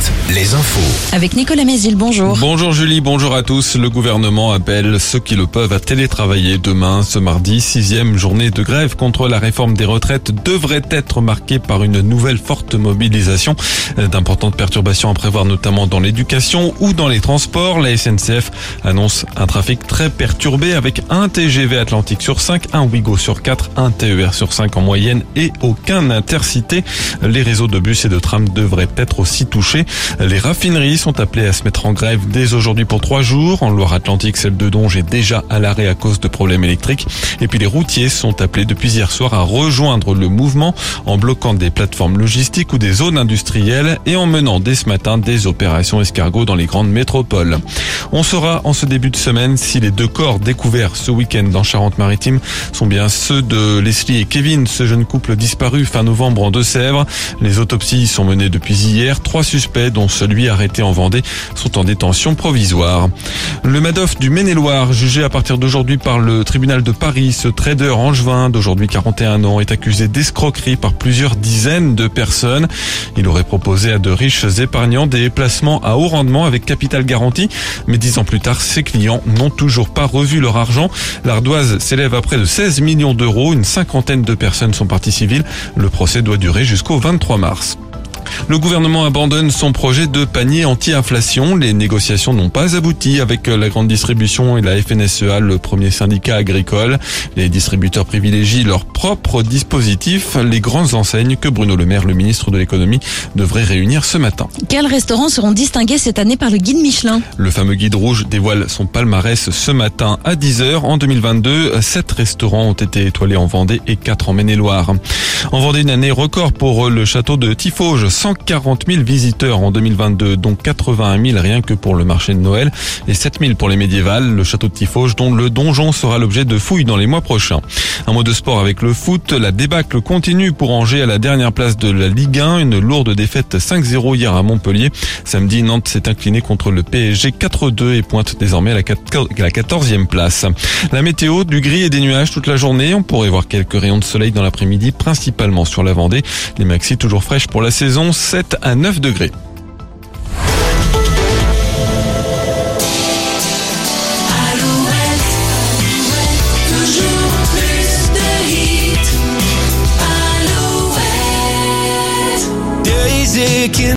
7, les infos. Avec Nicolas Mézil, bonjour. Bonjour Julie, bonjour à tous. Le gouvernement appelle ceux qui le peuvent à télétravailler demain. Ce mardi, sixième journée de grève contre la réforme des retraites devrait être marquée par une nouvelle forte mobilisation. D'importantes perturbations à prévoir notamment dans l'éducation ou dans les transports. La SNCF annonce un trafic très perturbé avec un TGV Atlantique sur 5, un Ouigo sur 4, un TER sur 5 en moyenne et aucun intercité. Les réseaux de bus et de tram devraient être aussi touchés. Les raffineries sont appelées à se mettre en grève dès aujourd'hui pour trois jours. En Loire-Atlantique, celle de Donge est déjà à l'arrêt à cause de problèmes électriques. Et puis les routiers sont appelés depuis hier soir à rejoindre le mouvement en bloquant des plateformes logistiques ou des zones industrielles et en menant dès ce matin des opérations escargots dans les grandes métropoles. On saura en ce début de semaine si les deux corps découverts ce week-end dans Charente-Maritime sont bien ceux de Leslie et Kevin, ce jeune couple disparu fin novembre en Deux-Sèvres. Les autopsies sont menées depuis hier. Trois suspects, dont celui arrêté en Vendée, sont en détention provisoire. Le Madoff du Maine-et-Loire, jugé à partir d'aujourd'hui par le tribunal de Paris, ce trader angevin d'aujourd'hui 41 ans est accusé d'escroquerie par plusieurs dizaines de personnes. Il aurait proposé à de riches épargnants des placements à haut rendement avec capital garanti, mais dix ans plus tard, ses clients n'ont toujours pas revu leur argent. L'ardoise s'élève à près de 16 millions d'euros. Une cinquantaine de personnes sont parties civiles. Le procès doit durer jusqu'au 23 mars. Le gouvernement abandonne son projet de panier anti-inflation. Les négociations n'ont pas abouti avec la grande distribution et la FNSEA, le premier syndicat agricole. Les distributeurs privilégient leur propre dispositif, les grandes enseignes que Bruno Le Maire, le ministre de l'économie, devrait réunir ce matin. Quels restaurants seront distingués cette année par le guide Michelin? Le fameux guide rouge dévoile son palmarès ce matin à 10h. En 2022, 7 restaurants ont été étoilés en Vendée et 4 en Maine-et-Loire. En Vendée, une année record pour le château de Tifauge. 140 000 visiteurs en 2022, dont 81 000 rien que pour le marché de Noël et 7 000 pour les médiévales. Le château de Tifauge, dont le donjon sera l'objet de fouilles dans les mois prochains. Un mot de sport avec le foot. La débâcle continue pour Angers à la dernière place de la Ligue 1. Une lourde défaite 5-0 hier à Montpellier. Samedi, Nantes s'est incliné contre le PSG 4-2 et pointe désormais à la 14e place. La météo, du gris et des nuages toute la journée. On pourrait voir quelques rayons de soleil dans l'après-midi, principalement sur la Vendée. Les maxi toujours fraîches pour la saison, 7 à 9 degrés.